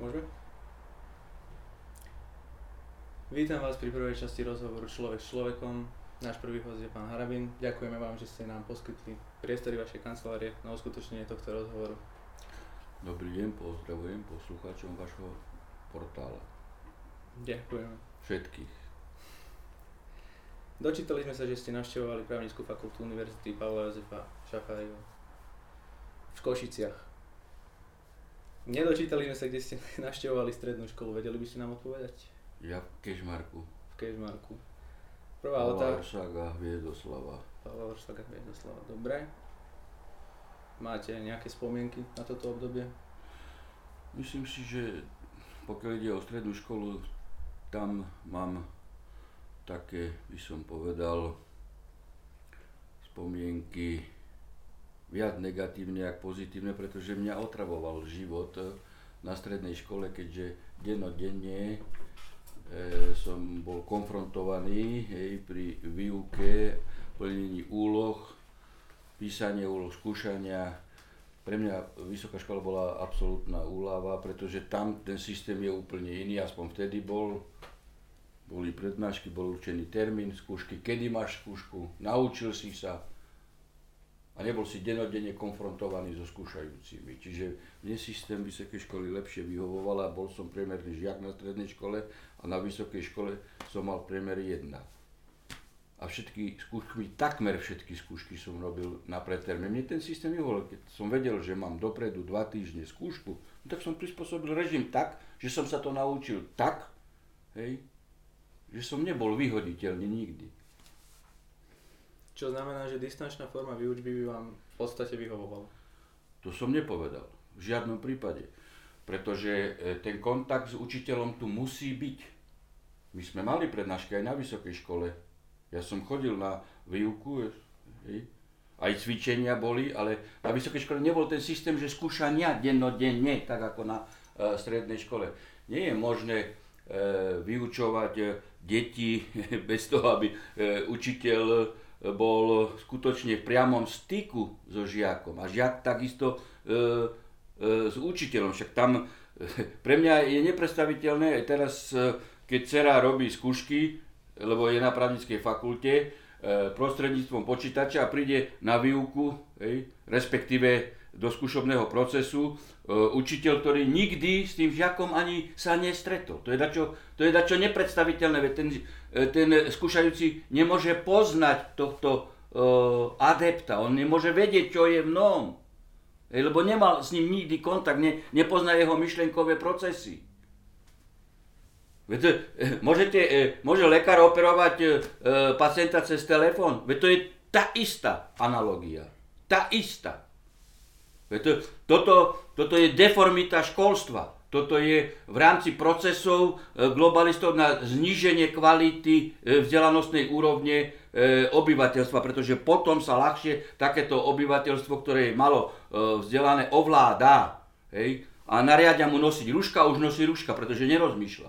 Môžeme? Vítam vás pri prvej časti rozhovoru Človek s človekom. Náš prvý host je pán Harabin. Ďakujeme vám, že ste nám poskytli priestory vašej kancelárie na uskutočnenie tohto rozhovoru. Dobrý deň, pozdravujem poslucháčom vašho portála. Ďakujeme. Všetkých. Dočítali sme sa, že ste navštevovali právnickú fakultu Univerzity Pavla Jozefa Šafáriho v Košiciach. Nedočítali sme sa, kde ste navštevovali strednú školu. Vedeli by ste nám odpovedať? Ja v Kešmarku. V Kešmarku. Prvá otázka. Orsaga, Hviezoslava. Pavla Orsaga Hviezoslava. Dobre. Máte nejaké spomienky na toto obdobie? Myslím si, že pokiaľ ide o strednú školu, tam mám také, by som povedal, spomienky viac negatívne ako pozitívne, pretože mňa otravoval život na strednej škole, keďže dennodenne e, som bol konfrontovaný hej, pri výuke, plnení úloh, písanie úloh, skúšania. Pre mňa vysoká škola bola absolútna úlava, pretože tam ten systém je úplne iný, aspoň vtedy bol. Boli prednášky, bol určený termín skúšky, kedy máš skúšku, naučil si sa, a nebol si denodenne konfrontovaný so skúšajúcimi. Čiže mne systém vysokej školy lepšie vyhovoval a bol som priemerný žiak na strednej škole a na vysokej škole som mal priemer 1. A všetky skúšky, takmer všetky skúšky som robil na preterme. Mne ten systém vyhovoval, keď som vedel, že mám dopredu dva týždne skúšku, no tak som prispôsobil režim tak, že som sa to naučil tak, hej, že som nebol vyhoditeľný nikdy. Čo znamená, že distančná forma výučby by vám v podstate vyhovovala? To som nepovedal. V žiadnom prípade. Pretože e, ten kontakt s učiteľom tu musí byť. My sme mali prednášky aj na vysokej škole. Ja som chodil na výuku, hej, aj cvičenia boli, ale na vysokej škole nebol ten systém, že skúšania dennodenne, tak ako na e, strednej škole. Nie je možné e, vyučovať deti bez toho, aby učiteľ bol skutočne v priamom styku so žiakom a žiak takisto e, e, s učiteľom. Však tam e, pre mňa je nepredstaviteľné teraz, e, keď dcera robí skúšky, lebo je na právnickej fakulte, e, prostredníctvom počítača a príde na výuku, hej, respektíve do skúšobného procesu e, učiteľ, ktorý nikdy s tým žiakom ani sa nestretol. To je dačo, to je dačo nepredstaviteľné, veď ten, e, ten skúšajúci nemôže poznať tohto e, adepta, on nemôže vedieť, čo je v nom, lebo nemal s ním nikdy kontakt, ne, nepozná jeho myšlenkové procesy. Veď, môžete, môže lekár operovať pacienta cez telefón, veď to je tá istá analogia, tá istá. To, toto, toto je deformita školstva. Toto je v rámci procesov e, globalistov na zníženie kvality e, vzdelanostnej úrovne e, obyvateľstva, pretože potom sa ľahšie takéto obyvateľstvo, ktoré je malo vzdelané, ovláda. Hej? A nariadia mu nosiť ruška, už nosí ruška, pretože nerozmýšľa.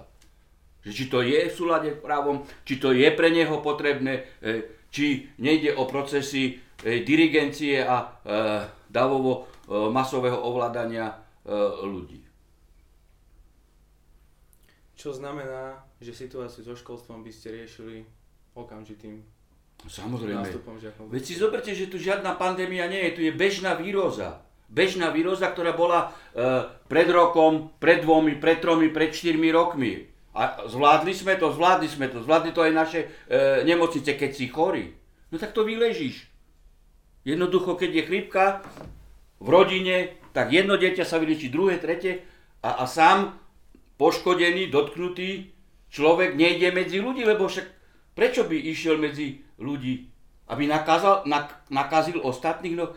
Či to je v súlade právom, či to je pre neho potrebné, či nejde o procesy dirigencie a davovo masového ovládania e, ľudí. Čo znamená, že situáciu so školstvom by ste riešili okamžitým Samozrejme. nástupom žiakov? Veď si zoberte, že tu žiadna pandémia nie je, tu je bežná výroza. Bežná výroza, ktorá bola e, pred rokom, pred dvomi, pred tromi, pred štyrmi rokmi. A zvládli sme to, zvládli sme to, zvládli to aj naše e, nemocnice, keď si chorý. No tak to vyležíš. Jednoducho, keď je chrípka, v rodine, tak jedno dieťa sa vylieči, druhé, tretie a, a sám poškodený, dotknutý človek nejde medzi ľudí, lebo však prečo by išiel medzi ľudí? Aby nakázal, nak, nakazil ostatných? No,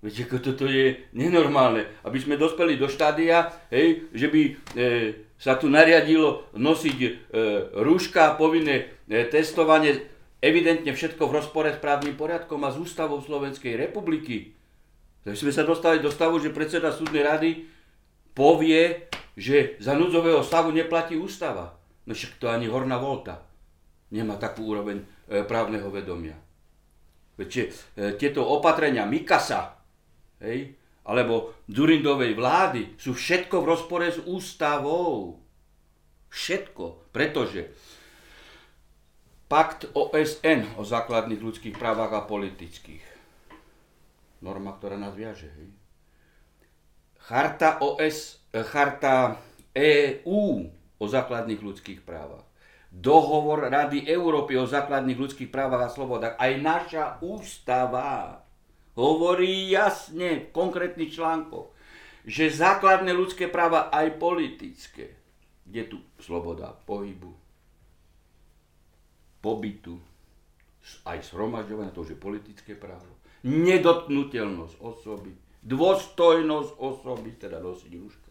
Viete, ako toto je nenormálne. Aby sme dospeli do štádia, hej, že by e, sa tu nariadilo nosiť e, rúška, povinné e, testovanie, evidentne všetko v rozpore s právnym poriadkom a s ústavou Slovenskej republiky. Takže sme sa dostali do stavu, že predseda súdnej rady povie, že za núdzového stavu neplatí ústava. No však to ani Horná Volta nemá takú úroveň e, právneho vedomia. Veď e, tieto opatrenia Mikasa hej, alebo Dzurindovej vlády sú všetko v rozpore s ústavou. Všetko. Pretože pakt OSN o základných ľudských právach a politických. Norma, ktorá nás viaže. Hej? Charta, OS, eh, charta EU o základných ľudských právach. Dohovor Rady Európy o základných ľudských právach a slobodách. Aj naša ústava hovorí jasne v konkrétnych článkoch, že základné ľudské práva aj politické, je tu sloboda pohybu, pobytu, aj zhromažďovania, to už je politické právo, nedotknutelnosť osoby, dôstojnosť osoby, teda nosiť rúška,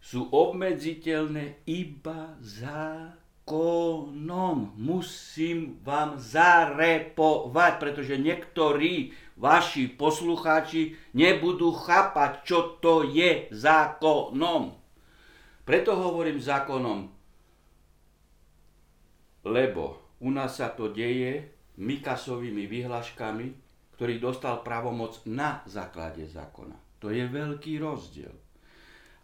sú obmedziteľné iba zákonom. Musím vám zarepovať, pretože niektorí vaši poslucháči nebudú chápať, čo to je zákonom. Preto hovorím zákonom, lebo u nás sa to deje Mikasovými vyhláškami, ktorý dostal pravomoc na základe zákona. To je veľký rozdiel.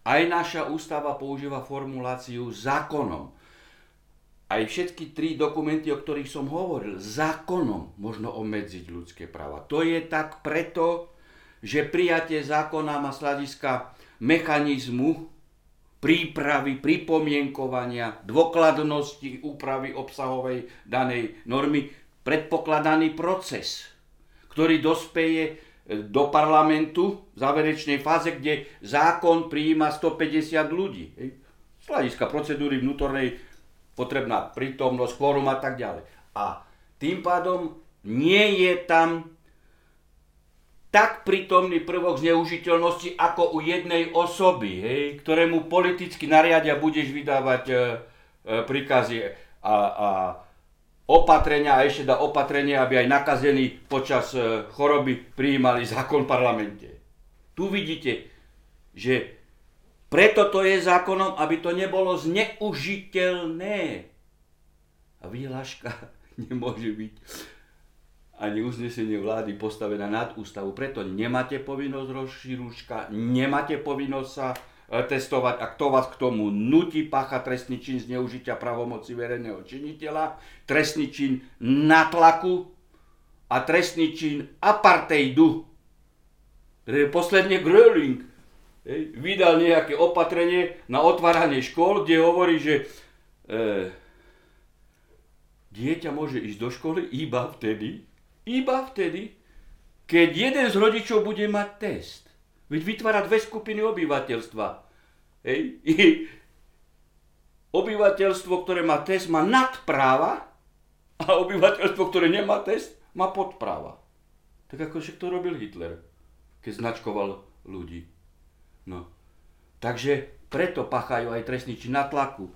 Aj naša ústava používa formuláciu zákonom. Aj všetky tri dokumenty, o ktorých som hovoril, zákonom možno obmedziť ľudské práva. To je tak preto, že prijatie zákona má sladiska mechanizmu prípravy, pripomienkovania, dôkladnosti úpravy obsahovej danej normy predpokladaný proces, ktorý dospeje do parlamentu v záverečnej fáze, kde zákon prijíma 150 ľudí. Z hľadiska procedúry vnútornej potrebná prítomnosť, kvórum a tak ďalej. A tým pádom nie je tam tak prítomný prvok zneužiteľnosti ako u jednej osoby, hej, ktorému politicky nariadia budeš vydávať e, e, príkazy a, a opatrenia a ešte dá opatrenia, aby aj nakazení počas e, choroby prijímali zákon v parlamente. Tu vidíte, že preto to je zákonom, aby to nebolo zneužiteľné. A výhľaška nemôže byť ani uznesenie vlády postavená nad ústavu. Preto nemáte povinnosť rozšíručka, nemáte povinnosť sa testovať a kto vás k tomu nutí pácha trestný čin zneužitia pravomoci verejného činiteľa, trestný čin natlaku a trestný čin apartheidu. Posledne Gröling vydal nejaké opatrenie na otváranie škôl, kde hovorí, že e, dieťa môže ísť do školy iba vtedy, iba vtedy, keď jeden z rodičov bude mať test. Veď vytvára dve skupiny obyvateľstva. Hej? obyvateľstvo, ktoré má test, má nadpráva a obyvateľstvo, ktoré nemá test, má podpráva. Tak ako však to robil Hitler, keď značkoval ľudí. No. Takže preto pachajú aj trestní čin na tlaku.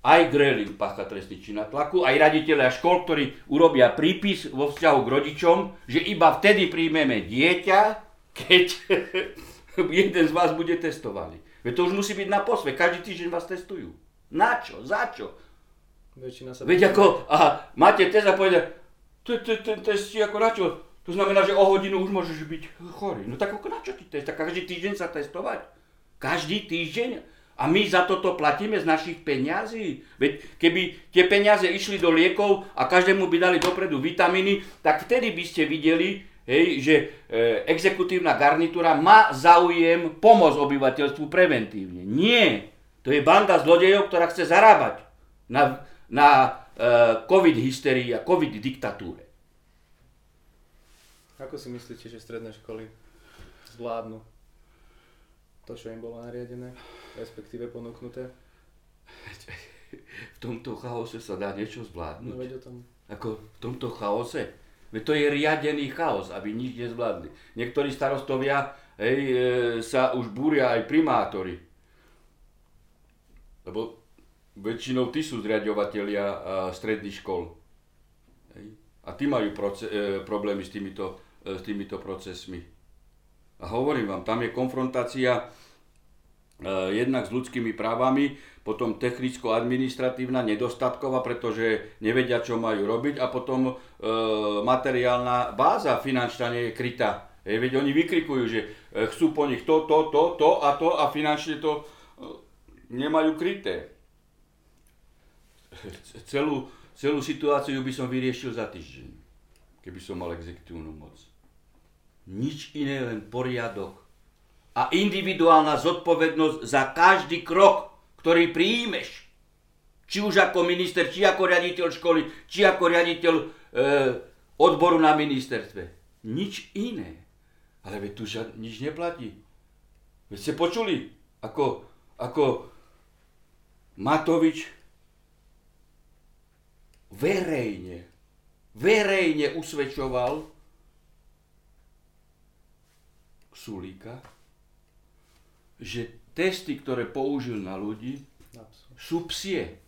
Aj Greling pacha trestný na tlaku, aj raditeľia škol, ktorí urobia prípis vo vzťahu k rodičom, že iba vtedy príjmeme dieťa, keď jeden z vás bude testovaný. Veď to už musí byť na posve, každý týždeň vás testujú. Na čo? Za čo? Väčšina sa... Veď ako, aha, máte test a povedia, ten test ako na čo? To znamená, že o hodinu už môžeš byť chorý. No tak ako na čo ty test? Tak každý týždeň sa testovať? Každý týždeň? A my za toto platíme z našich peňazí. Veď keby tie peniaze išli do liekov a každému by dali dopredu vitamíny, tak vtedy by ste videli, hej, že e, exekutívna garnitúra má záujem pomôcť obyvateľstvu preventívne. Nie. To je banda zlodejov, ktorá chce zarábať na, na e, covid hysterii a covid diktatúre. Ako si myslíte, že stredné školy zvládnu to, čo im bolo nariadené, respektíve ponúknuté? V tomto chaose sa dá niečo zvládnuť. No o tom. Ako v tomto chaose? Veď to je riadený chaos, aby nič nezvládli. Niektorí starostovia hej, e, sa už búria aj primátori. Lebo väčšinou tí sú zriadovateľia stredných škol. Hej. A tí majú proce- e, problémy s týmito, e, s týmito procesmi. A hovorím vám, tam je konfrontácia jednak s ľudskými právami, potom technicko-administratívna nedostatková, pretože nevedia, čo majú robiť a potom e, materiálna báza finančná nie je krytá Hej, veď oni vykrikujú, že e, chcú po nich to, to, to, to a to a finančne to e, nemajú kryté. Celú, celú situáciu by som vyriešil za týždeň, keby som mal exekutívnu moc. Nič iné, len poriadok a individuálna zodpovednosť za každý krok, ktorý príjmeš. Či už ako minister, či ako riaditeľ školy, či ako riaditeľ e, odboru na ministerstve. Nič iné. Ale veď tu žiad, nič neplatí. Veď ste počuli, ako, ako Matovič verejne, verejne usvedčoval Sulíka, že testy, ktoré použil na ľudí, sú psie.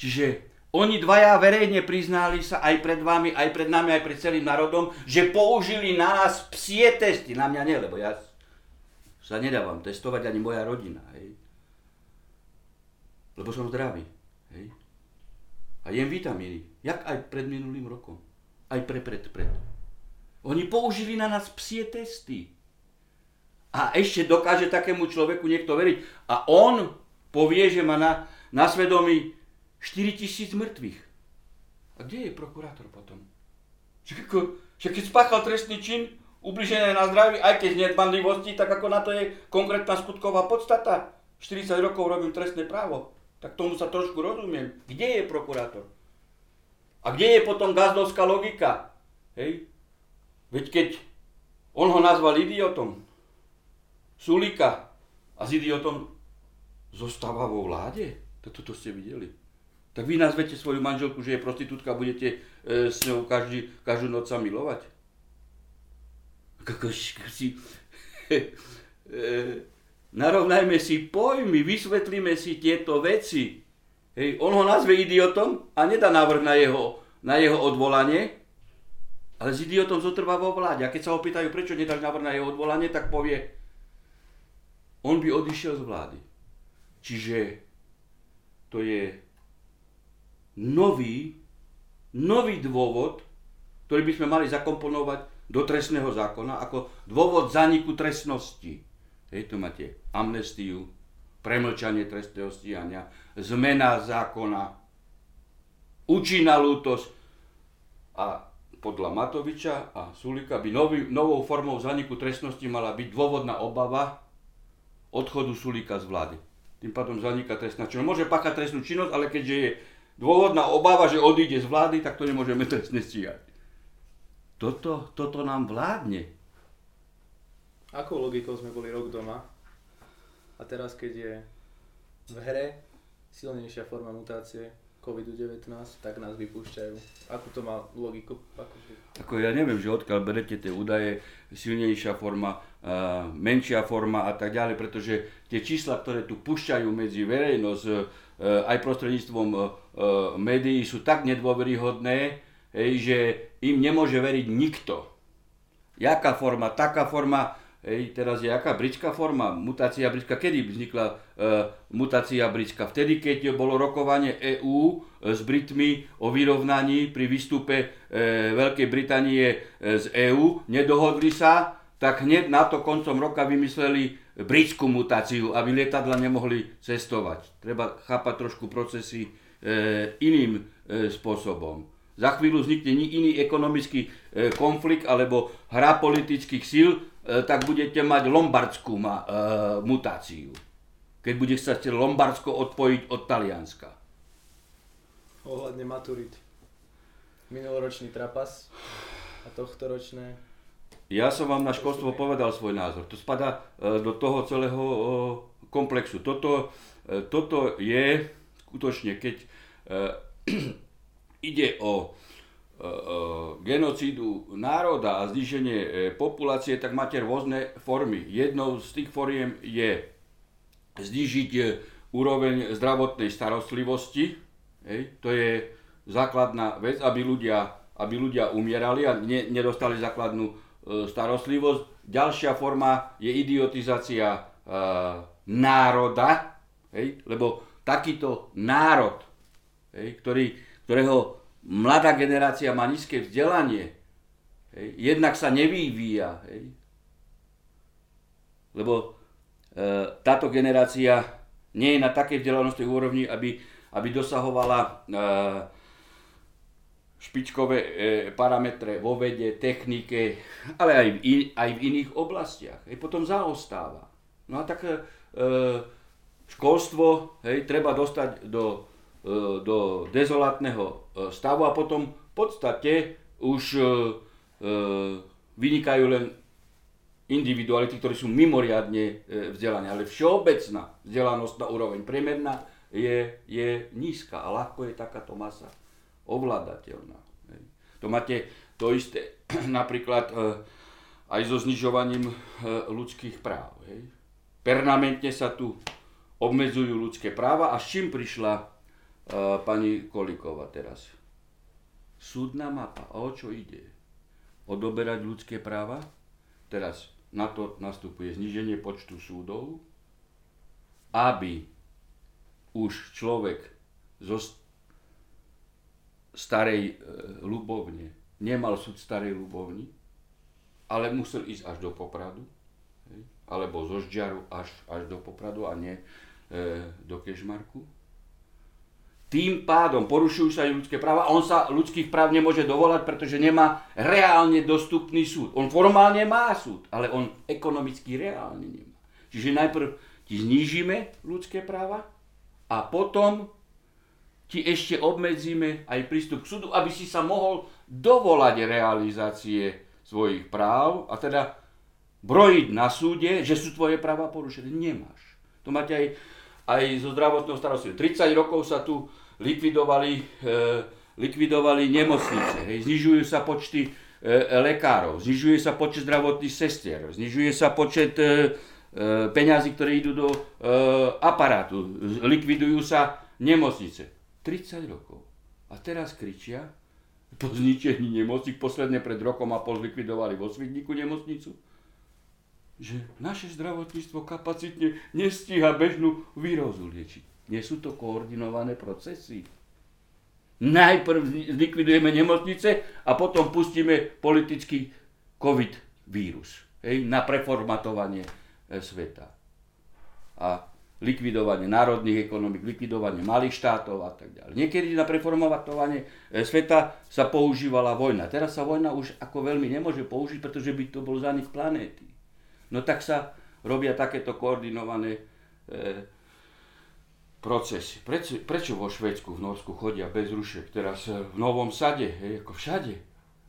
Čiže oni dvaja verejne priznali sa aj pred vami, aj pred nami, aj pred celým národom, že použili na nás psie testy. Na mňa nie, lebo ja sa nedávam testovať ani moja rodina. Hej. Lebo som zdravý. Hej. A jem vitamíny. Jak aj pred minulým rokom. Aj pre, pred, pred. Oni použili na nás psie testy. A ešte dokáže takému človeku niekto veriť. A on povie, že má na, na svedomí 4 tisíc mŕtvych. A kde je prokurátor potom? Že, ako, že keď spáchal trestný čin, ubliženie na zdraví, aj keď z nedbanlivosti, tak ako na to je konkrétna skutková podstata. 40 rokov robím trestné právo. Tak tomu sa trošku rozumiem. Kde je prokurátor? A kde je potom gazdovská logika? Hej? Veď keď on ho nazval idiotom, Sulika a s idiotom zostáva vo vláde? Toto ste videli. Tak vy nazvete svoju manželku, že je prostitútka a budete e, s ňou každý, každú noc sa milovať? Si... e, narovnajme si pojmy, vysvetlíme si tieto veci. Hej, on ho nazve idiotom a nedá návrh na jeho, na jeho odvolanie, ale s idiotom zotrvá vo vláde. A keď sa ho pýtajú, prečo nedáš návrh na jeho odvolanie, tak povie, on by odišiel z vlády. Čiže to je nový, nový dôvod, ktorý by sme mali zakomponovať do trestného zákona ako dôvod zaniku trestnosti. Hej, tu máte amnestiu, premlčanie trestného stíhania, zmena zákona, účinná lútosť a podľa Matoviča a Sulika by nový, novou formou zaniku trestnosti mala byť dôvodná obava odchodu Sulika z vlády. Tým pádom zaniká trestná činnosť. Môže páchať trestnú činnosť, ale keďže je dôvodná obava, že odíde z vlády, tak to nemôžeme trestne stíhať. Toto, toto nám vládne. Akou logikou sme boli rok doma a teraz, keď je v hre silnejšia forma mutácie COVID-19, tak nás vypúšťajú. Akú to má logiku? Ako, Ako ja neviem, že odkiaľ berete tie údaje, silnejšia forma, menšia forma a tak ďalej, pretože tie čísla, ktoré tu púšťajú medzi verejnosť, uh, aj prostredníctvom uh, médií, sú tak nedôveryhodné, že im nemôže veriť nikto. Jaká forma, taká forma, Hej, teraz je aká britská forma? Mutácia britská. Kedy vznikla e, mutácia britská? Vtedy, keď bolo rokovanie EÚ e, s Britmi o vyrovnaní pri výstupe e, Veľkej Británie e, z EÚ, nedohodli sa, tak hneď na to koncom roka vymysleli britskú mutáciu, aby lietadla nemohli cestovať. Treba chápať trošku procesy e, iným e, spôsobom. Za chvíľu vznikne iný ekonomický e, konflikt alebo hra politických síl, E, tak budete mať lombardskú e, mutáciu. Keď bude sa Lombardsko odpojiť od Talianska. Ohľadne maturit. Minuloročný trapas a tohto ročné. Ja som vám na školstvo povedal svoj názor. To spada e, do toho celého komplexu. Toto, toto je skutočne, keď ide o E, e, genocídu národa a zniženie e, populácie, tak máte rôzne formy. Jednou z tých foriem je znižiť úroveň zdravotnej starostlivosti. Hej, to je základná vec, aby ľudia, aby ľudia umierali a ne, nedostali základnú starostlivosť. Ďalšia forma je idiotizácia e, národa, hej, lebo takýto národ, hej, ktorý, ktorého mladá generácia má nízke vzdelanie, Hej. Jednak sa nevyvíja. Hej. Lebo e, táto generácia nie je na takej vzdelanosti úrovni, aby, aby dosahovala e, špičkové e, parametre vo vede, technike, ale aj v, in, aj v iných oblastiach. Hej, potom zaostáva. No a tak e, školstvo hej, treba dostať do, e, do dezolátneho e, stavu a potom v podstate už e, e, vynikajú len individuality, ktorí sú mimoriadne e, vzdelané, ale všeobecná na úroveň priemerná je, je nízka a ľahko je takáto masa ovládateľná. To máte to isté napríklad e, aj so znižovaním e, ľudských práv. Hej. Permanentne sa tu obmedzujú ľudské práva a s čím prišla pani Kolíková teraz? Súdna mapa. O čo ide? Odoberať ľudské práva? Teraz na to nastupuje zníženie počtu súdov, aby už človek zo starej e, ľubovne nemal súd starej ľubovni, ale musel ísť až do Popradu, alebo zo Žďaru až, až do Popradu a nie e, do Kežmarku. Tým pádom porušujú sa ľudské práva a on sa ľudských práv nemôže dovolať, pretože nemá reálne dostupný súd. On formálne má súd, ale on ekonomicky reálne nemá. Čiže najprv ti znížime ľudské práva a potom ti ešte obmedzíme aj prístup k súdu, aby si sa mohol dovolať realizácie svojich práv a teda brojiť na súde, že sú tvoje práva porušené. Nemáš. To máte aj, aj zo zdravotného starostlivosti. 30 rokov sa tu likvidovali, e, likvidovali nemocnice, hej, znižujú sa počty e, lekárov, znižuje sa počet zdravotných sestier, znižuje sa počet e, peňazí, ktoré idú do aparátu, likvidujú sa nemocnice. 30 rokov. A teraz kričia, po zničení nemocnic, posledne pred rokom a pol zlikvidovali vo Svidníku nemocnicu, že naše zdravotníctvo kapacitne nestíha bežnú výrozu liečiť. Nie sú to koordinované procesy. Najprv zlikvidujeme nemocnice a potom pustíme politický COVID vírus hej, na preformatovanie e, sveta. A likvidovanie národných ekonomik, likvidovanie malých štátov a tak ďalej. Niekedy na preformatovanie e, sveta sa používala vojna. Teraz sa vojna už ako veľmi nemôže použiť, pretože by to bol zanik planéty. No tak sa robia takéto koordinované e, procesy. Prečo, prečo vo Švedsku, v Norsku chodia bez rušek? Teraz eh, v Novom Sade, hej, ako všade.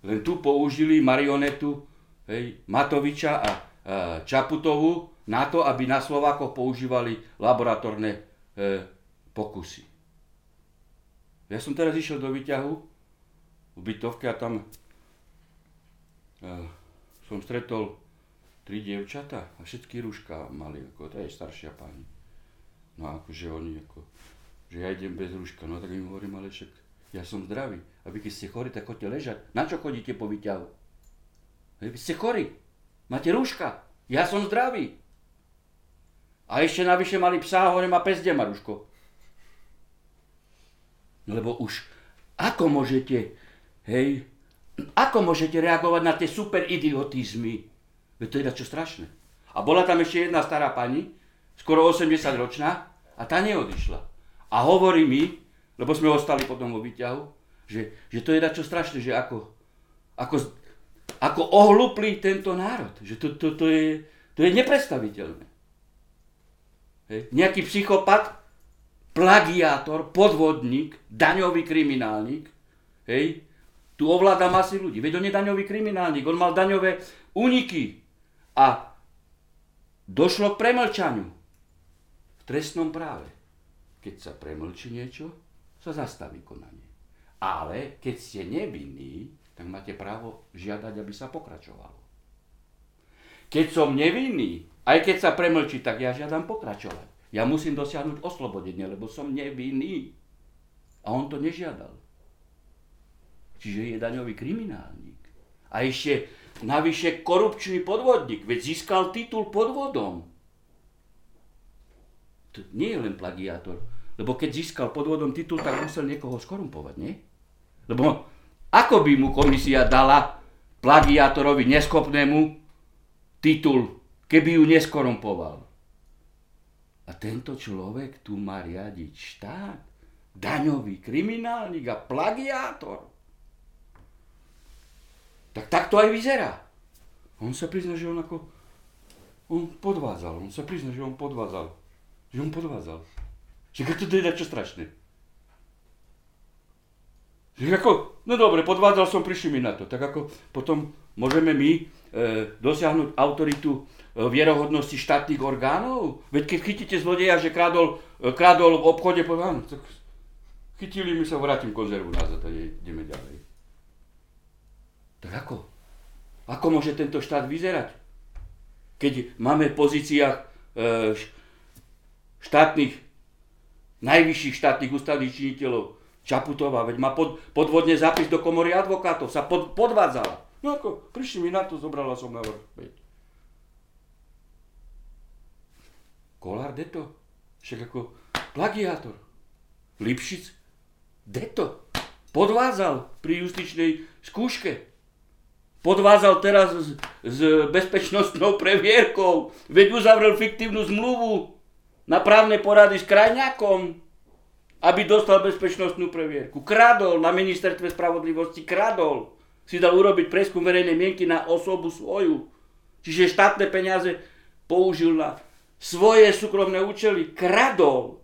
Len tu použili marionetu hej, Matoviča a, a Čaputovu na to, aby na Slovákoch používali laboratórne e, pokusy. Ja som teraz išiel do výťahu v bytovke a tam e, som stretol tri dievčata a všetky rúška mali, ako to je staršia pani. No akože oni ako, že ja idem bez rúška, no tak im hovorím, ale však ja som zdravý. A vy keď ste chorí, tak chodte ležať. Na čo chodíte po výťahu? Vy ste chorí, máte rúška, ja som zdravý. A ešte navyše mali psa, hovorím, a pes kde má rúško? Lebo už, ako môžete, hej, ako môžete reagovať na tie super idiotizmy? Veď to je čo strašné. A bola tam ešte jedna stará pani, skoro 80 ročná a tá neodišla. A hovorí mi, lebo sme ostali potom vo výťahu, že, že to je dačo strašné, že ako, ako, ako ohluplý tento národ. Že to, to, to, je, to je nepredstaviteľné. Hej. Nejaký psychopat, plagiátor, podvodník, daňový kriminálnik, hej, tu ovláda masy ľudí. Veď on je daňový kriminálnik, on mal daňové úniky a došlo k premlčaniu v trestnom práve. Keď sa premlčí niečo, sa zastaví konanie. Ale keď ste nevinní, tak máte právo žiadať, aby sa pokračovalo. Keď som nevinný, aj keď sa premlčí, tak ja žiadam pokračovať. Ja musím dosiahnuť oslobodenie, lebo som nevinný. A on to nežiadal. Čiže je daňový kriminálnik. A ešte navyše korupčný podvodník, veď získal titul podvodom nie je len plagiátor. Lebo keď získal podvodom titul, tak musel niekoho skorumpovať, nie? Lebo ako by mu komisia dala plagiátorovi neschopnému titul, keby ju neskorumpoval. A tento človek tu má riadiť štát, daňový kriminálnik a plagiátor. Tak tak to aj vyzerá. On sa prizná, že on ako... On podvádzal, on sa prizná, že on podvádzal. Že on podvádzal. Že to je čo strašné. Že ako, no dobre, podvádzal som, prišli mi na to. Tak ako potom môžeme my e, dosiahnuť autoritu e, vierohodnosti štátnych orgánov? Veď keď chytíte zlodeja, že krádol, e, krádol v obchode, poviem, tak chytili mi sa, vrátim konzervu nazad a ideme ďalej. Tak ako? Ako môže tento štát vyzerať? Keď máme v pozíciách e, štátnych, najvyšších štátnych ústavných činiteľov, Čaputová, veď má pod, podvodne zápis do komory advokátov, sa pod, podvádzala. No ako, prišli mi na to, zobrala som na vrch. Kolár, deto? Však ako plagiátor. Lipšic, deto? Podvádzal pri justičnej skúške podvázal teraz s, s bezpečnostnou previerkou, veď uzavrel fiktívnu zmluvu na právne porady s krajňakom, aby dostal bezpečnostnú previerku. Kradol na ministerstve spravodlivosti, kradol. Si dal urobiť preskum verejnej mienky na osobu svoju. Čiže štátne peniaze použil na svoje súkromné účely. Kradol.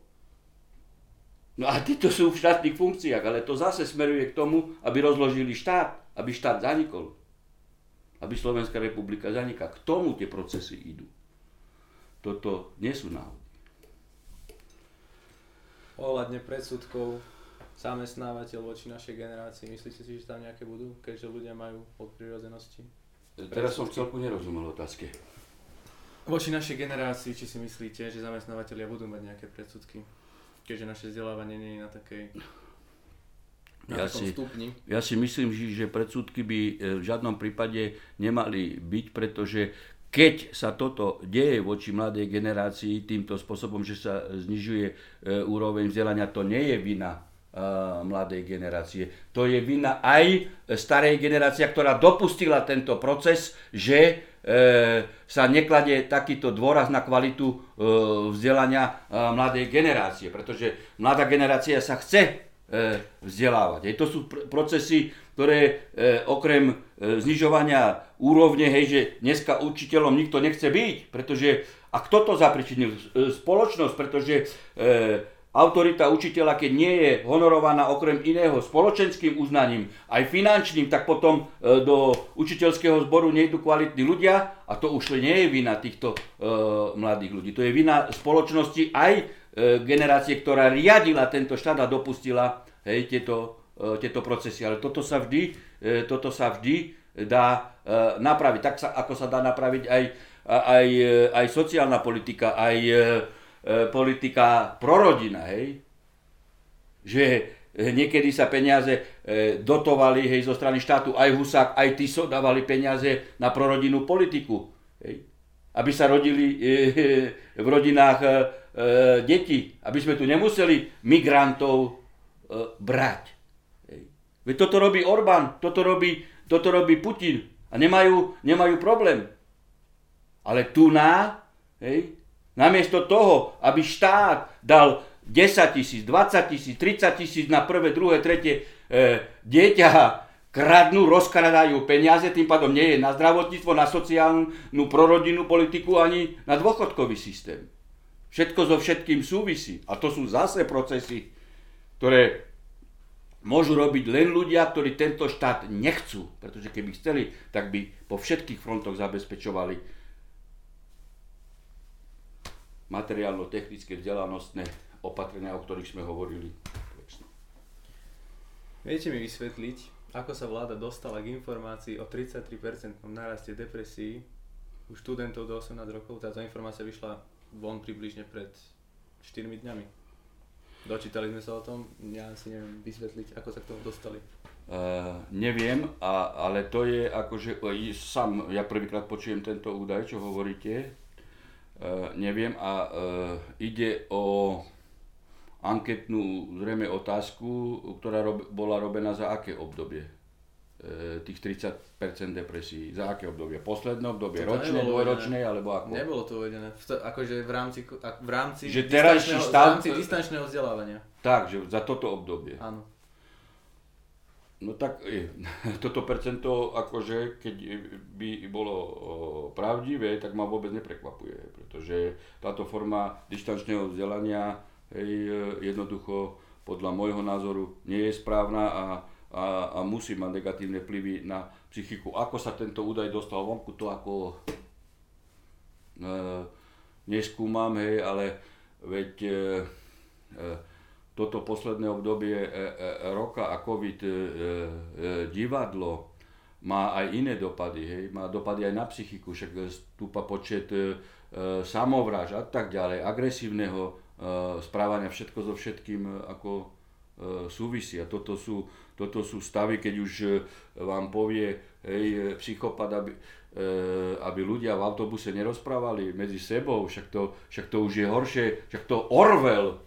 No a títo sú v štátnych funkciách, ale to zase smeruje k tomu, aby rozložili štát, aby štát zanikol aby Slovenská republika zanikla. K tomu tie procesy idú. Toto nie sú náhody. Ohľadne predsudkov zamestnávateľ voči našej generácii, myslíte si, že tam nejaké budú, keďže ľudia majú od prirodzenosti? Teraz som celku nerozumel otázke. Voči našej generácii, či si myslíte, že zamestnávateľia budú mať nejaké predsudky? Keďže naše vzdelávanie nie je na takej ja si, ja si myslím, že predsudky by e, v žiadnom prípade nemali byť, pretože keď sa toto deje voči mladej generácii týmto spôsobom, že sa znižuje e, úroveň vzdelania, to nie je vina e, mladej generácie. To je vina aj starej generácie, ktorá dopustila tento proces, že sa nekladie takýto dôraz na kvalitu vzdelania mladej generácie. Pretože mladá generácia sa chce E, vzdelávať. Hej, to sú pr- procesy, ktoré e, okrem e, znižovania úrovne, hej, že dneska učiteľom nikto nechce byť, pretože a kto to zapričinil? E, spoločnosť, pretože e, autorita učiteľa, keď nie je honorovaná okrem iného spoločenským uznaním, aj finančným, tak potom e, do učiteľského zboru nejdu kvalitní ľudia a to už nie je vina týchto e, mladých ľudí. To je vina spoločnosti aj E, generácie, ktorá riadila tento štát a dopustila hej, tieto, e, tieto procesy. Ale toto sa vždy, e, toto sa vždy dá napraviť. Tak sa, ako sa dá napraviť aj, aj, aj sociálna politika, aj politika prorodina. Hej? Že niekedy sa peniaze dotovali hej, zo strany štátu, aj Husák, aj Tiso dávali peniaze na prorodinnú politiku. Hej? Aby sa rodili v rodinách e, deti, aby sme tu nemuseli migrantov e, brať. Veď toto robí Orbán, toto robí, toto robí Putin a nemajú, nemajú problém. Ale tu na, hej, namiesto toho, aby štát dal 10 tisíc, 20 tisíc, 30 tisíc na prvé, druhé, tretie e, dieťa, kradnú, rozkradajú peniaze, tým pádom nie je na zdravotníctvo, na sociálnu, prorodinnú politiku ani na dôchodkový systém. Všetko so všetkým súvisí. A to sú zase procesy, ktoré môžu robiť len ľudia, ktorí tento štát nechcú. Pretože keby chceli, tak by po všetkých frontoch zabezpečovali materiálno-technické vzdelanostné opatrenia, o ktorých sme hovorili. Viete mi vysvetliť, ako sa vláda dostala k informácii o 33% náraste depresí u študentov do 18 rokov? Táto informácia vyšla von približne pred 4 dňami. Dočítali sme sa o tom, ja si neviem vysvetliť, ako sa k tomu dostali. Uh, neviem, a, ale to je akože, sám ja prvýkrát počujem tento údaj, čo hovoríte, uh, neviem a uh, ide o anketnú zrejme otázku, ktorá rob, bola robená za aké obdobie? E, tých 30% depresí? Za aké obdobie? Posledné obdobie? To Ročné, dvojročné, alebo ako? Nebolo to uvedené. V to, akože v rámci, v rámci, Že distančného- stav- v rámci distančného vzdelávania. Tak, že za toto obdobie. Áno. No tak toto percento, akože keď by bolo pravdivé, tak ma vôbec neprekvapuje, pretože táto forma dištančného vzdelania hej, jednoducho podľa môjho názoru nie je správna a, a, a musí mať negatívne vplyvy na psychiku. Ako sa tento údaj dostal vonku, to ako e, neskúmam, hej, ale veď e, e, toto posledné obdobie e, e, roka a COVID e, e, divadlo má aj iné dopady, hej, má dopady aj na psychiku, však stúpa počet e, e, samovraž a tak ďalej, agresívneho e, správania, všetko so všetkým e, ako e, súvisí. A toto sú, toto sú stavy, keď už e, vám povie hej, e, psychopat, aby, e, aby ľudia v autobuse nerozprávali medzi sebou, však to, však to už je horšie, však to Orwell,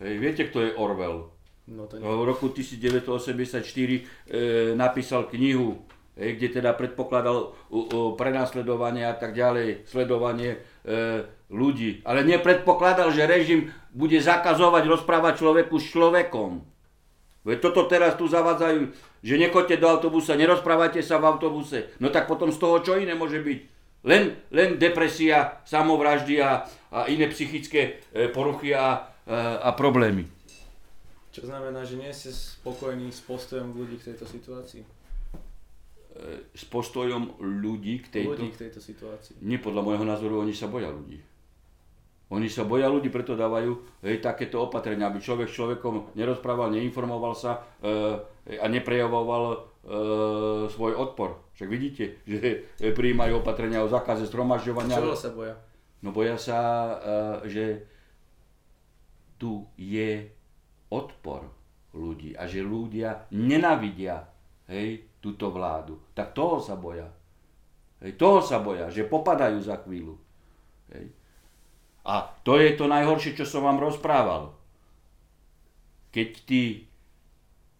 hej, viete, kto je Orwell? No to nie. v roku 1984 e, napísal knihu, e, kde teda predpokladal u, u, prenasledovanie a tak ďalej, sledovanie e, ľudí. Ale nepredpokladal, že režim bude zakazovať rozprávať človeku s človekom. Veď toto teraz tu zavádzajú, že nechoďte do autobusa, nerozprávajte sa v autobuse. No tak potom z toho čo iné môže byť? Len, len depresia, samovraždy a, a iné psychické e, poruchy a, a, a problémy. Čo znamená, že nie ste spokojní s postojom ľudí k tejto situácii? E, s postojom ľudí k tejto... Ľudí k tejto situácii. Nie, podľa môjho názoru, oni sa boja ľudí. Oni sa boja ľudí, preto dávajú hej, takéto opatrenia, aby človek s človekom nerozprával, neinformoval sa e, a neprejavoval e, svoj odpor. Však vidíte, že e, prijímajú opatrenia o zákaze zhromažďovania. Čoho sa boja? No boja sa, e, že tu je odpor ľudí a že ľudia nenavidia hej, túto vládu. Tak toho sa boja. Hej, toho sa boja, že popadajú za chvíľu. Hej. A to je to najhoršie, čo som vám rozprával. Keď ty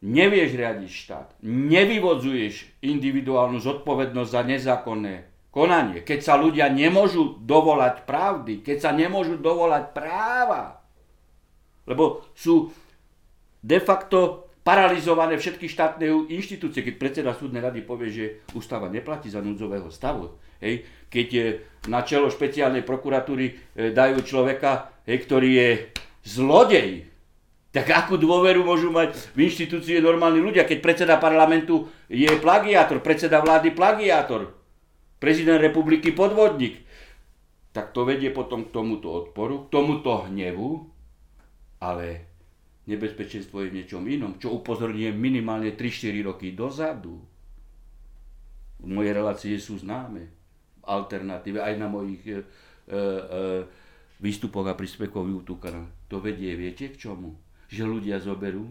nevieš riadiť štát, nevyvodzuješ individuálnu zodpovednosť za nezákonné konanie, keď sa ľudia nemôžu dovolať pravdy, keď sa nemôžu dovolať práva, lebo sú de facto paralizované všetky štátne inštitúcie. Keď predseda súdnej rady povie, že ústava neplatí za núdzového stavu, hej, keď je na čelo špeciálnej prokuratúry e, dajú človeka, hej, ktorý je zlodej, tak akú dôveru môžu mať v inštitúcie normálni ľudia, keď predseda parlamentu je plagiátor, predseda vlády plagiátor, prezident republiky podvodník. Tak to vedie potom k tomuto odporu, k tomuto hnevu, ale nebezpečenstvo je v niečom inom, čo upozorňujem minimálne 3-4 roky dozadu. Moje relácie sú známe, alternatíve, aj na mojich e, e, výstupoch a príspevkoch YouTube kanál. To vedie, viete k čomu? Že ľudia zoberú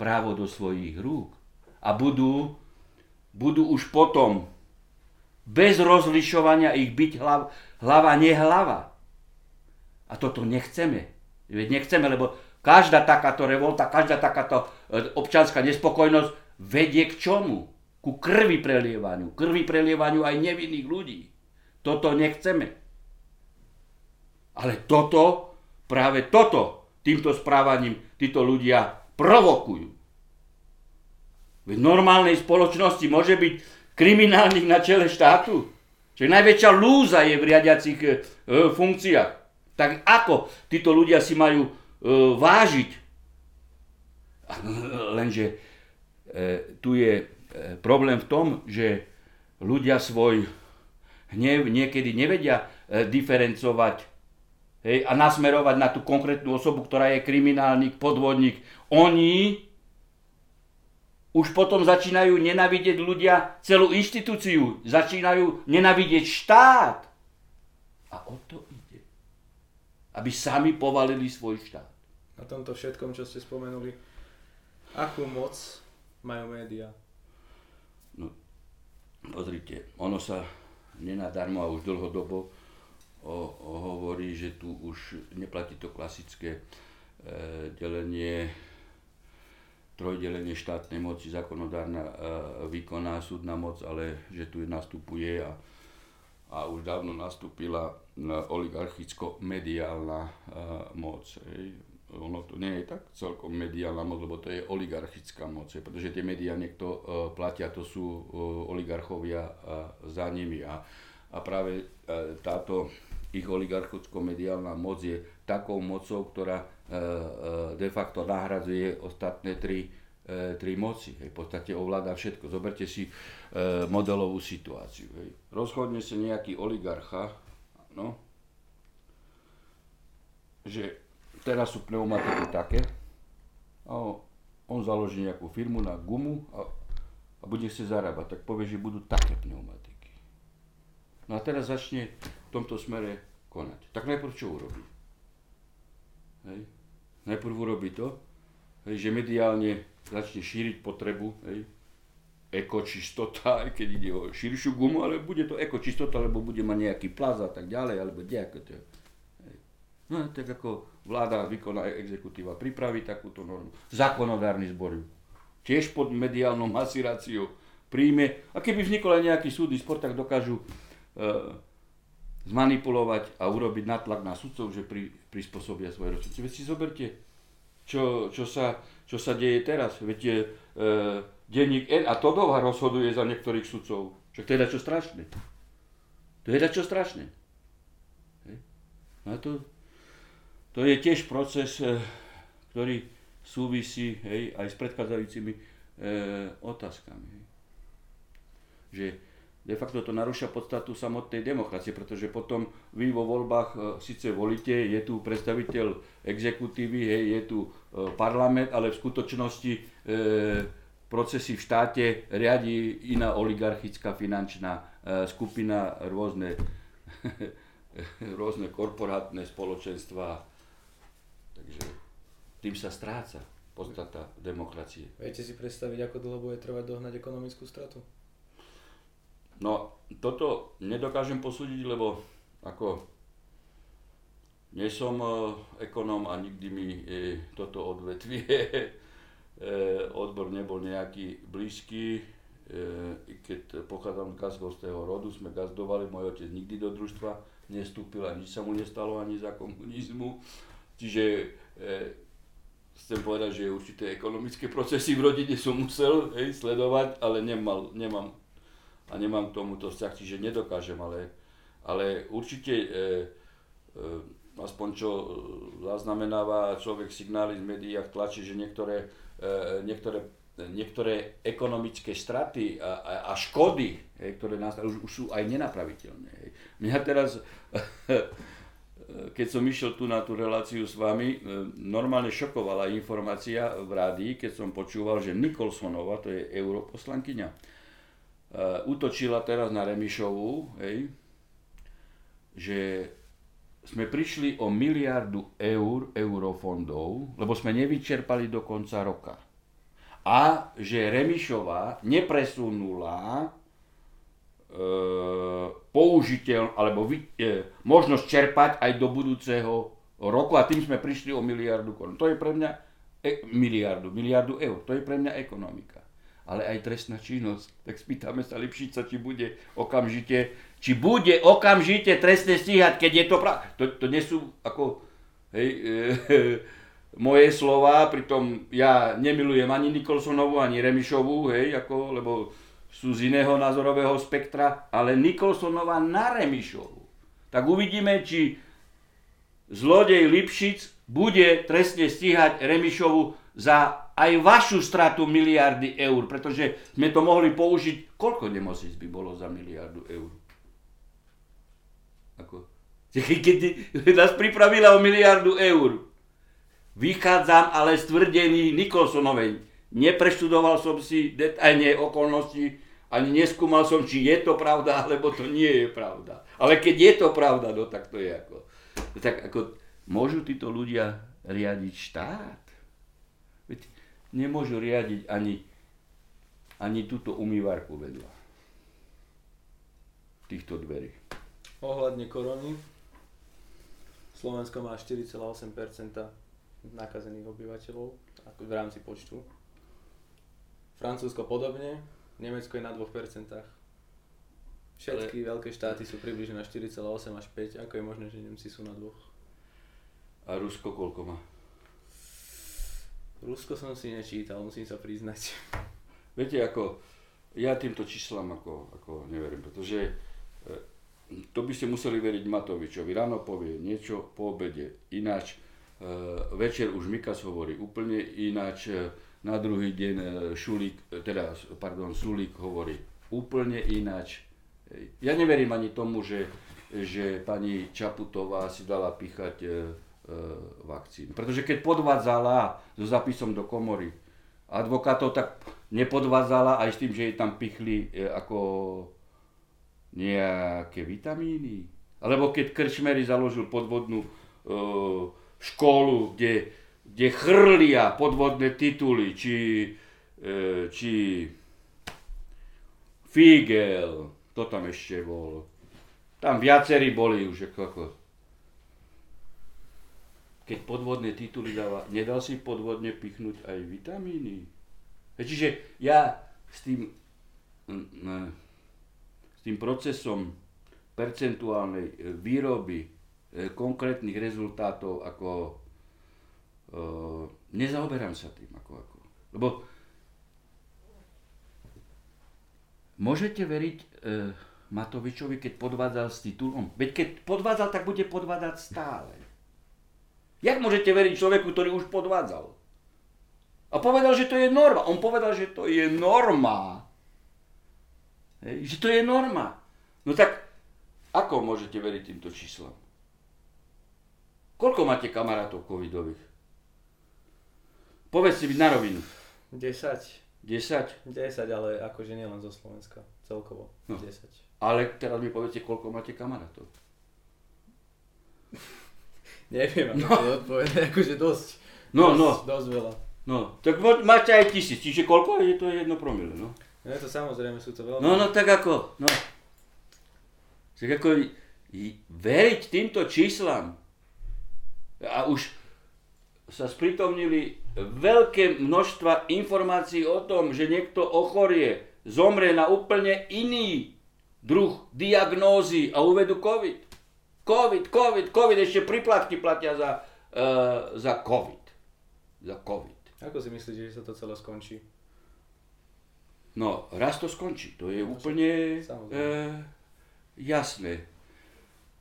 právo do svojich rúk a budú, budú už potom bez rozlišovania ich byť hlav, hlava, nehlava. A toto nechceme. Veď nechceme, lebo každá takáto revolta, každá takáto občanská nespokojnosť vedie k čomu? Ku krvi prelievaniu. Krvi prelievaniu aj nevinných ľudí. Toto nechceme. Ale toto, práve toto, týmto správaním títo ľudia provokujú. V normálnej spoločnosti môže byť kriminálnik na čele štátu. Čiže najväčšia lúza je v riadiacich e, funkciách. Tak ako títo ľudia si majú e, vážiť? Lenže e, tu je e, problém v tom, že ľudia svoj hnev niekedy nevedia e, diferencovať hej, a nasmerovať na tú konkrétnu osobu, ktorá je kriminálnik, podvodník. Oni už potom začínajú nenavidieť ľudia celú inštitúciu, začínajú nenavidieť štát. A o to ide. Aby sami povalili svoj štát. Na tomto všetkom, čo ste spomenuli, akú moc majú médiá? No, pozrite, ono sa nenadarmo a už dlhodobo o, o hovorí, že tu už neplatí to klasické e, delenie trojdelenie štátnej moci, zákonodárna, e, výkonná, súdna moc, ale že tu nastupuje a, a už dávno nastúpila oligarchicko-mediálna e, moc. Hej. Ono to nie je tak celkom mediálna moc, lebo to je oligarchická moc, pretože tie médiá niekto uh, platia, to sú uh, oligarchovia za nimi. A, a práve uh, táto ich oligarchicko-mediálna moc je takou mocou, ktorá de facto nahradzuje ostatné tri, tri moci. Hej. V podstate ovláda všetko. Zoberte si modelovú situáciu. Hej. Rozhodne sa nejaký oligarcha, no, že teraz sú pneumatiky také, a on založí nejakú firmu na gumu a, a bude si zarábať, tak povie, že budú také pneumatiky. No a teraz začne v tomto smere konať. Tak najprv čo urobí? Hej. Najprv urobí to, hej, že mediálne začne šíriť potrebu, hej, ekočistota, aj keď ide o širšiu gumu, ale bude to ekočistota, lebo bude mať nejaký plaz a tak ďalej, alebo ako to hej. No tak ako vláda, výkonná exekutíva pripraví takúto normu. Zákonodárny zbor tiež pod mediálnou masiráciou príjme. A keby vznikol aj nejaký súdny spor, tak dokážu e, zmanipulovať a urobiť natlak na sudcov, že pri, prispôsobia svoje rozsudky. Veď si zoberte, čo, čo, sa, čo sa deje teraz. Veď e, denník N a Todova rozhoduje za niektorých sudcov. To je čo strašné. To je čo strašné. A to, to je tiež proces, e, ktorý súvisí hej, aj s predchádzajúcimi e, otázkami. Hej. Že de facto to narúša podstatu samotnej demokracie, pretože potom vy vo voľbách e, síce volíte, je tu predstaviteľ exekutívy, hej, je tu e, parlament, ale v skutočnosti e, procesy v štáte riadi iná oligarchická finančná e, skupina, rôzne, rôzne korporátne spoločenstva. Takže tým sa stráca podstata demokracie. Viete si predstaviť, ako dlho bude trvať dohnať ekonomickú stratu? No, toto nedokážem posúdiť, lebo ako nie som ekonóm a nikdy mi e, toto odvetvie e, odbor nebol nejaký blízky. E, keď pochádzam z gazdovského rodu, sme gazdovali, môj otec nikdy do družstva nestúpil a nič sa mu nestalo ani za komunizmu. Čiže chcem povedať, že určité ekonomické procesy v rodine som musel hej, sledovať, ale nemal, nemám a nemám k tomuto vzťah, čiže nedokážem, ale, ale určite e, e, aspoň čo zaznamenáva človek signály z médií a tlačí, že niektoré, e, niektoré, niektoré ekonomické straty a, a, a škody, hej, ktoré nás, už, už sú aj nenapraviteľné. Hej. Mňa teraz, keď som išiel tu na tú reláciu s vami, e, normálne šokovala informácia v rádii, keď som počúval, že Nikolsonova, to je europoslankyňa, uh, útočila teraz na Remišovú, hej, že sme prišli o miliardu eur eurofondov, lebo sme nevyčerpali do konca roka. A že Remišová nepresunula použiteľ, alebo vy, e, možnosť čerpať aj do budúceho roku a tým sme prišli o miliardu korun. To je pre mňa e, miliardu, miliardu eur. To je pre mňa ekonomika ale aj trestná činnosť. Tak spýtame sa Lipšica, či bude okamžite, či bude okamžite trestne stíhať, keď je to pravda. To, to nie sú ako hej, e, e, moje slova, pritom ja nemilujem ani Nikolsonovu, ani Remišovu, hej, ako, lebo sú z iného názorového spektra, ale Nikolsonova na Remišovu. Tak uvidíme, či zlodej Lipšic bude trestne stíhať Remišovu za aj vašu stratu miliardy eur, pretože sme to mohli použiť, koľko nemocnic by bolo za miliardu eur? Ako? Keď nás pripravila o miliardu eur, vychádzam ale z tvrdení Nikolsonovej. Nepreštudoval som si detailne okolnosti, ani neskúmal som, či je to pravda, alebo to nie je pravda. Ale keď je to pravda, no tak to je ako... Tak ako, môžu títo ľudia riadiť štát? Veď nemôžu riadiť ani, ani túto umývarku vedľa týchto dverí. Ohľadne korony, Slovensko má 4,8% nakazených obyvateľov v rámci počtu. Francúzsko podobne, Nemecko je na 2%. Všetky veľké štáty sú približne na 4,8 až 5. Ako je možné, že Nemci sú na dvoch? A Rusko koľko má? Rusko som si nečítal, musím sa priznať. Viete, ako ja týmto číslam ako, ako neverím, pretože e, to by ste museli veriť Matovičovi. Ráno povie niečo, po obede ináč, e, večer už Mikas hovorí úplne ináč, e, na druhý deň Šulík, teda, pardon, Sulík hovorí úplne ináč. Ja neverím ani tomu, že, že pani Čaputová si dala píchať E, vakcín. Pretože keď podvádzala so zapisom do komory advokátov, tak nepodvádzala aj s tým, že jej tam pichli e, ako nejaké vitamíny. Alebo keď Krčmery založil podvodnú e, školu, kde, kde chrlia podvodné tituly, či, e, či Figel, to tam ešte bol. Tam viacerí boli už ako keď podvodné tituly dáva, nedal si podvodne pichnúť aj vitamíny? Čiže ja s tým, s tým procesom percentuálnej e, výroby e, konkrétnych rezultátov ako e, nezaoberám sa tým. Ako, ako. Lebo môžete veriť e, Matovičovi, keď podvádzal s titulom? Veď keď podvádzal, tak bude podvádzať stále. Jak môžete veriť človeku, ktorý už podvádzal? A povedal, že to je norma. On povedal, že to je norma. Hej, že to je norma. No tak, ako môžete veriť týmto číslam? Koľko máte kamarátov covidových? Povedz si na rovinu. 10. 10? 10, ale akože nielen zo Slovenska. Celkovo. No. 10. Ale teraz mi povedzte, koľko máte kamarátov. Neviem, ako no. to odpovedať, akože dosť. No, dosť, no. Dosť veľa. No, tak máte aj tisíc, čiže koľko? Je to jedno promile, no. No to samozrejme, sú to veľmi... No, no, tak ako, no. Tak ako veriť týmto číslam a už sa sprítomnili veľké množstva informácií o tom, že niekto ochorie, zomrie na úplne iný druh diagnózy a uvedú COVID. COVID, COVID, COVID, ešte priplatky platia za, uh, za COVID. Za COVID. Ako si myslíte, že sa to celé skončí? No, raz to skončí, to je úplne uh, jasné.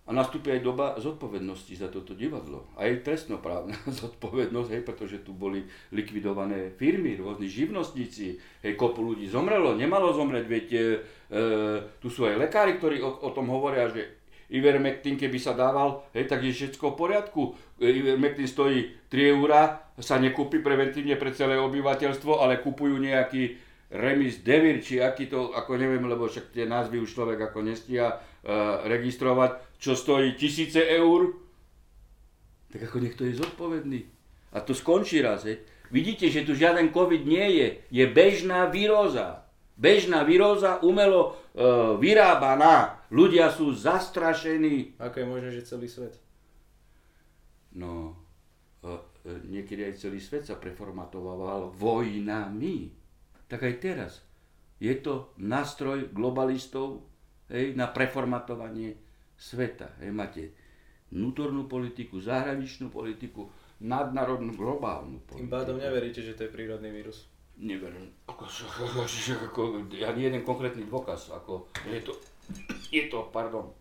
A nastúpi aj doba zodpovednosti za toto divadlo. Aj trestnoprávna zodpovednosť, hej, pretože tu boli likvidované firmy, rôzni živnostníci, hej, kopu ľudí zomrelo, nemalo zomrieť, veď e, tu sú aj lekári, ktorí o, o tom hovoria, že Ivermectin, keby sa dával, hej, tak je všetko v poriadku. Ivermectin stojí 3 eurá, sa nekúpi preventívne pre celé obyvateľstvo, ale kupujú nejaký remis devir, či aký to, ako neviem, lebo však tie názvy už človek ako nestia uh, registrovať, čo stojí tisíce eur. Tak ako niekto je zodpovedný. A to skončí raz. Hej. Vidíte, že tu žiaden COVID nie je. Je bežná výroza. Bežná výroza umelo e, vyrábaná Ľudia sú zastrašení. Ako je možné, že celý svet? No, e, e, niekedy aj celý svet sa preformatoval vojnami. Tak aj teraz. Je to nástroj globalistov hej, na preformatovanie sveta. Hej, máte vnútornú politiku, zahraničnú politiku, nadnárodnú, globálnu politiku. Tým pádom neveríte, že to je prírodný vírus? Neverím. Ako, ako, ani jeden konkrétny dôkaz. Ako, je to je to, pardon,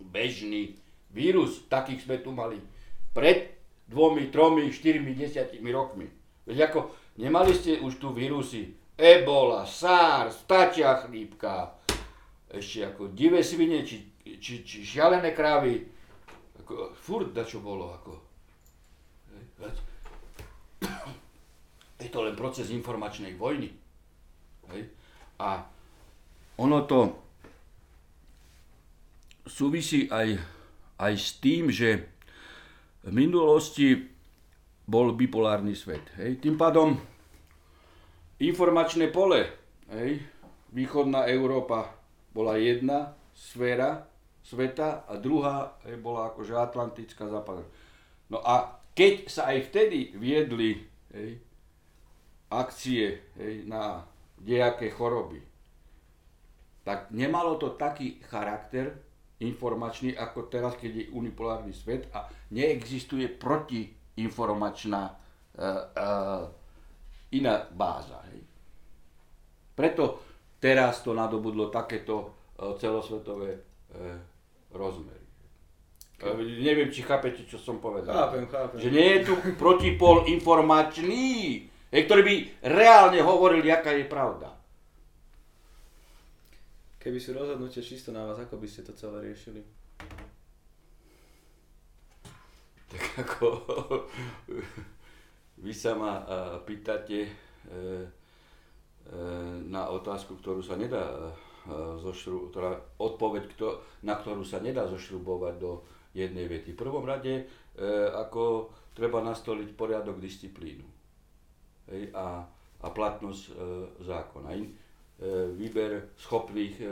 bežný vírus, takých sme tu mali pred dvomi, tromi, štyrmi, desiatimi rokmi. Veď ako, nemali ste už tu vírusy Ebola, SARS, vtačia chrípka, ešte ako divé svine, či, či, či šialené krávy. Ako, furt da čo bolo, ako. Je to len proces informačnej vojny. Hej. A ono to súvisí aj, aj s tým, že v minulosti bol bipolárny svet. Hej. Tým pádom informačné pole, hej, východná Európa bola jedna sféra sveta a druhá hej, bola akože atlantická západná. No a keď sa aj vtedy viedli hej, akcie hej, na nejaké choroby, tak nemalo to taký charakter informačný, ako teraz, keď je unipolárny svet a neexistuje protiinformačná uh, uh, iná báza. Hej. Preto teraz to nadobudlo takéto uh, celosvetové uh, rozmery. Neviem, či chápete, čo som povedal. Chápem, chápem. Že nie je tu protipol informačný, ktorý by reálne hovoril, aká je pravda. Keby sú rozhodnutia čisto na vás, ako by ste to celé riešili? Tak ako vy sa ma uh, pýtate uh, uh, na otázku, ktorú sa nedá zošru, teda odpoveď, kto, na ktorú sa nedá zošrubovať do jednej vety. V prvom rade, uh, ako treba nastoliť poriadok disciplínu hej, a, a platnosť uh, zákona. In, E, výber schopných e,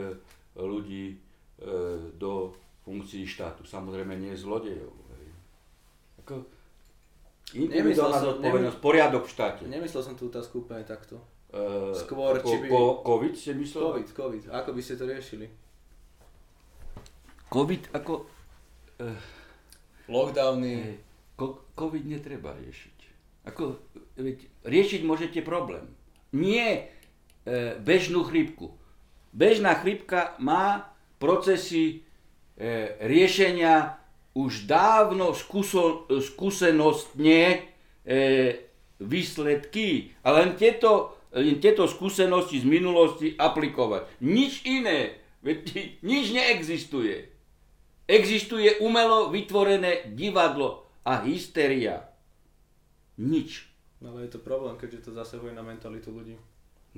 ľudí e, do funkcií štátu. Samozrejme nie zlodejov. Ako individuálna zodpovednosť, poriadok v štáte. Nemyslel som tú otázku úplne takto. Uh, Skôr, či by... Ko, COVID ste myslel? COVID, COVID. Ako by ste to riešili? COVID ako... Uh, Lockdowny. Ko, COVID netreba riešiť. Ako, veď, riešiť môžete problém. Nie E, bežnú chrípku. Bežná chrípka má procesy e, riešenia už dávno skúso, skúsenostne e, výsledky. A len tieto, tieto skúsenosti z minulosti aplikovať. Nič iné, nič neexistuje. Existuje umelo vytvorené divadlo a hysteria. Nič. No ale je to problém, keďže to zasahuje na mentalitu ľudí.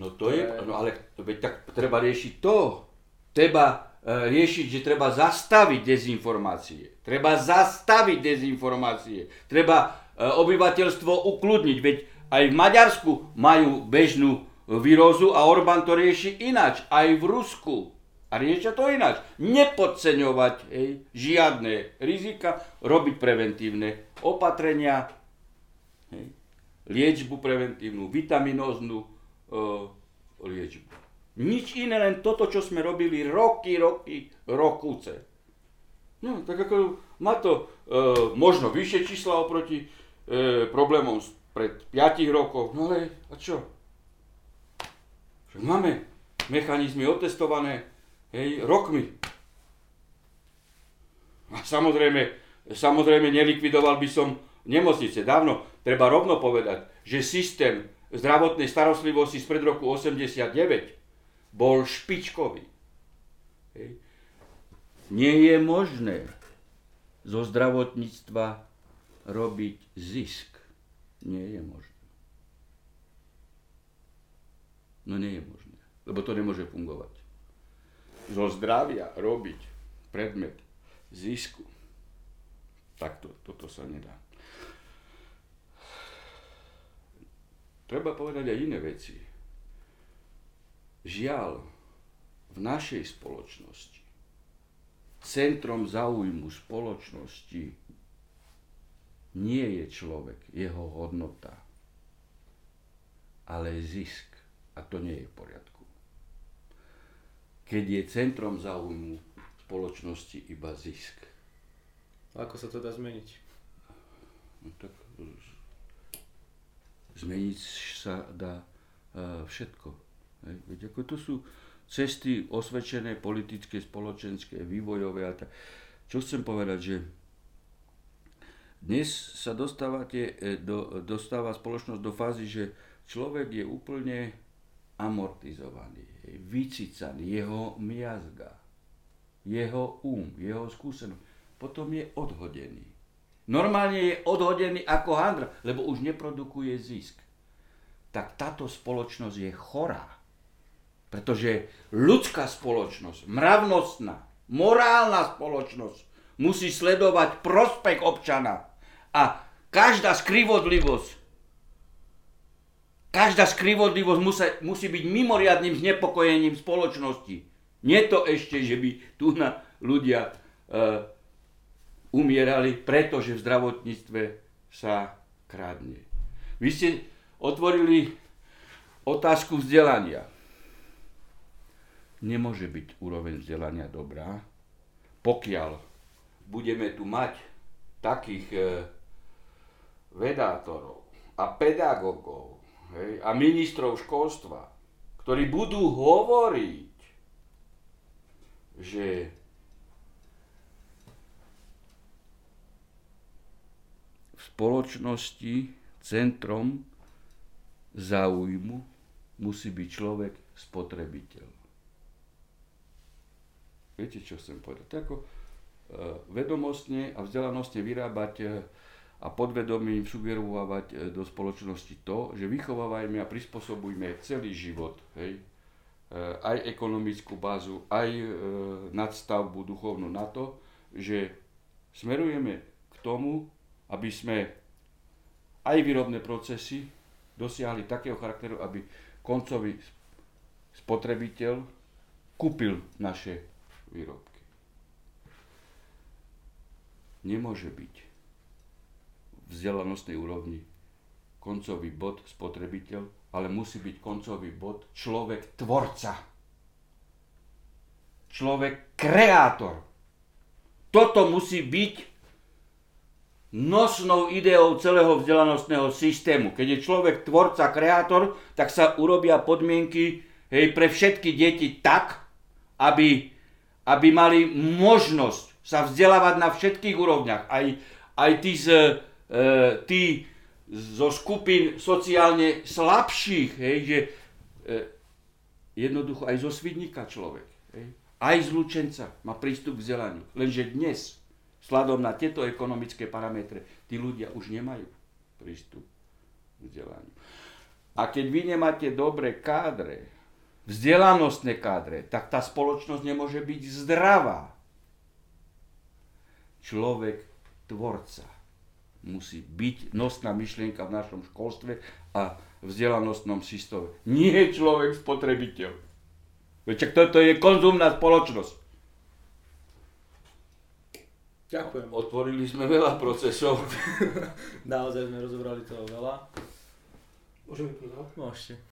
No to je, no ale veď tak treba riešiť to. Treba e, riešiť, že treba zastaviť dezinformácie. Treba zastaviť dezinformácie. Treba e, obyvateľstvo ukludniť. Veď aj v Maďarsku majú bežnú výrozu a Orbán to rieši ináč. Aj v Rusku. A riešia to ináč. Nepodceňovať hej, žiadne rizika, robiť preventívne opatrenia, hej, liečbu preventívnu, vitaminóznu, liečbu. Nič iné, len toto, čo sme robili roky, roky, rokúce. No, tak ako má to e, možno vyššie čísla oproti e, problémom pred 5 rokov, no ale a čo? Však máme mechanizmy otestované hej, rokmi. A samozrejme, samozrejme nelikvidoval by som nemocnice. Dávno treba rovno povedať, že systém zdravotnej starostlivosti spred roku 89 bol špičkový. Hej. Nie je možné zo zdravotníctva robiť zisk. Nie je možné. No nie je možné, lebo to nemôže fungovať. Zo zdravia robiť predmet zisku, takto, toto sa nedá. treba povedať aj iné veci. Žiaľ, v našej spoločnosti, centrom záujmu spoločnosti nie je človek, jeho hodnota, ale zisk. A to nie je v poriadku. Keď je centrom záujmu spoločnosti iba zisk. Ako sa to dá zmeniť? No tak zmeniť sa dá e, všetko. Veď ako to sú cesty osvedčené politické, spoločenské, vývojové a tak. Čo chcem povedať, že dnes sa dostávate, e, do, dostáva spoločnosť do fázy, že človek je úplne amortizovaný, vycicaný, jeho miazga, jeho um, jeho skúsenosť. Potom je odhodený. Normálne je odhodený ako handra, lebo už neprodukuje zisk. Tak táto spoločnosť je chorá. Pretože ľudská spoločnosť, mravnostná, morálna spoločnosť musí sledovať prospech občana. A každá skrivodlivosť, každá skrivodlivosť musí, musí byť mimoriadným znepokojením spoločnosti. Nie to ešte, že by tu na ľudia uh, umierali, pretože v zdravotníctve sa krádne. Vy ste otvorili otázku vzdelania. nemôže byť úroveň vzdelania dobrá, pokiaľ budeme tu mať takých e, vedátorov a pedagógov a ministrov školstva, ktorí budú hovoriť, že v spoločnosti centrom záujmu musí byť človek spotrebiteľ. Viete, čo chcem povedať? To ako e, vedomostne a vzdelanostne vyrábať e, a podvedomím sugerovať e, do spoločnosti to, že vychovávajme a prispôsobujme celý život, hej, aj ekonomickú bázu, aj nadstavbu duchovnú na to, že smerujeme k tomu, aby sme aj výrobné procesy dosiahli takého charakteru, aby koncový spotrebiteľ kúpil naše výrobky. Nemôže byť vzdelanostnej úrovni koncový bod spotrebiteľ, ale musí byť koncový bod človek tvorca. Človek kreátor. Toto musí byť nosnou ideou celého vzdelanostného systému. Keď je človek tvorca, kreátor, tak sa urobia podmienky hej, pre všetky deti tak, aby, aby mali možnosť sa vzdelávať na všetkých úrovniach. Aj, aj tí, z, tí zo skupín sociálne slabších, hej, že e, jednoducho aj zo svidníka človek, hej, aj z Lučenca má prístup k vzdelaniu. Lenže dnes Sladom na tieto ekonomické parametre, tí ľudia už nemajú prístup k vzdelaniu. A keď vy nemáte dobré kádre, vzdelanostné kádre, tak tá spoločnosť nemôže byť zdravá. Človek tvorca musí byť nosná myšlienka v našom školstve a vzdelanostnom systéme. Nie človek spotrebiteľ. Veď toto je konzumná spoločnosť. Ďakujem. Otvorili sme veľa procesov. Naozaj sme rozobrali toho veľa. Môžeme to Môžete.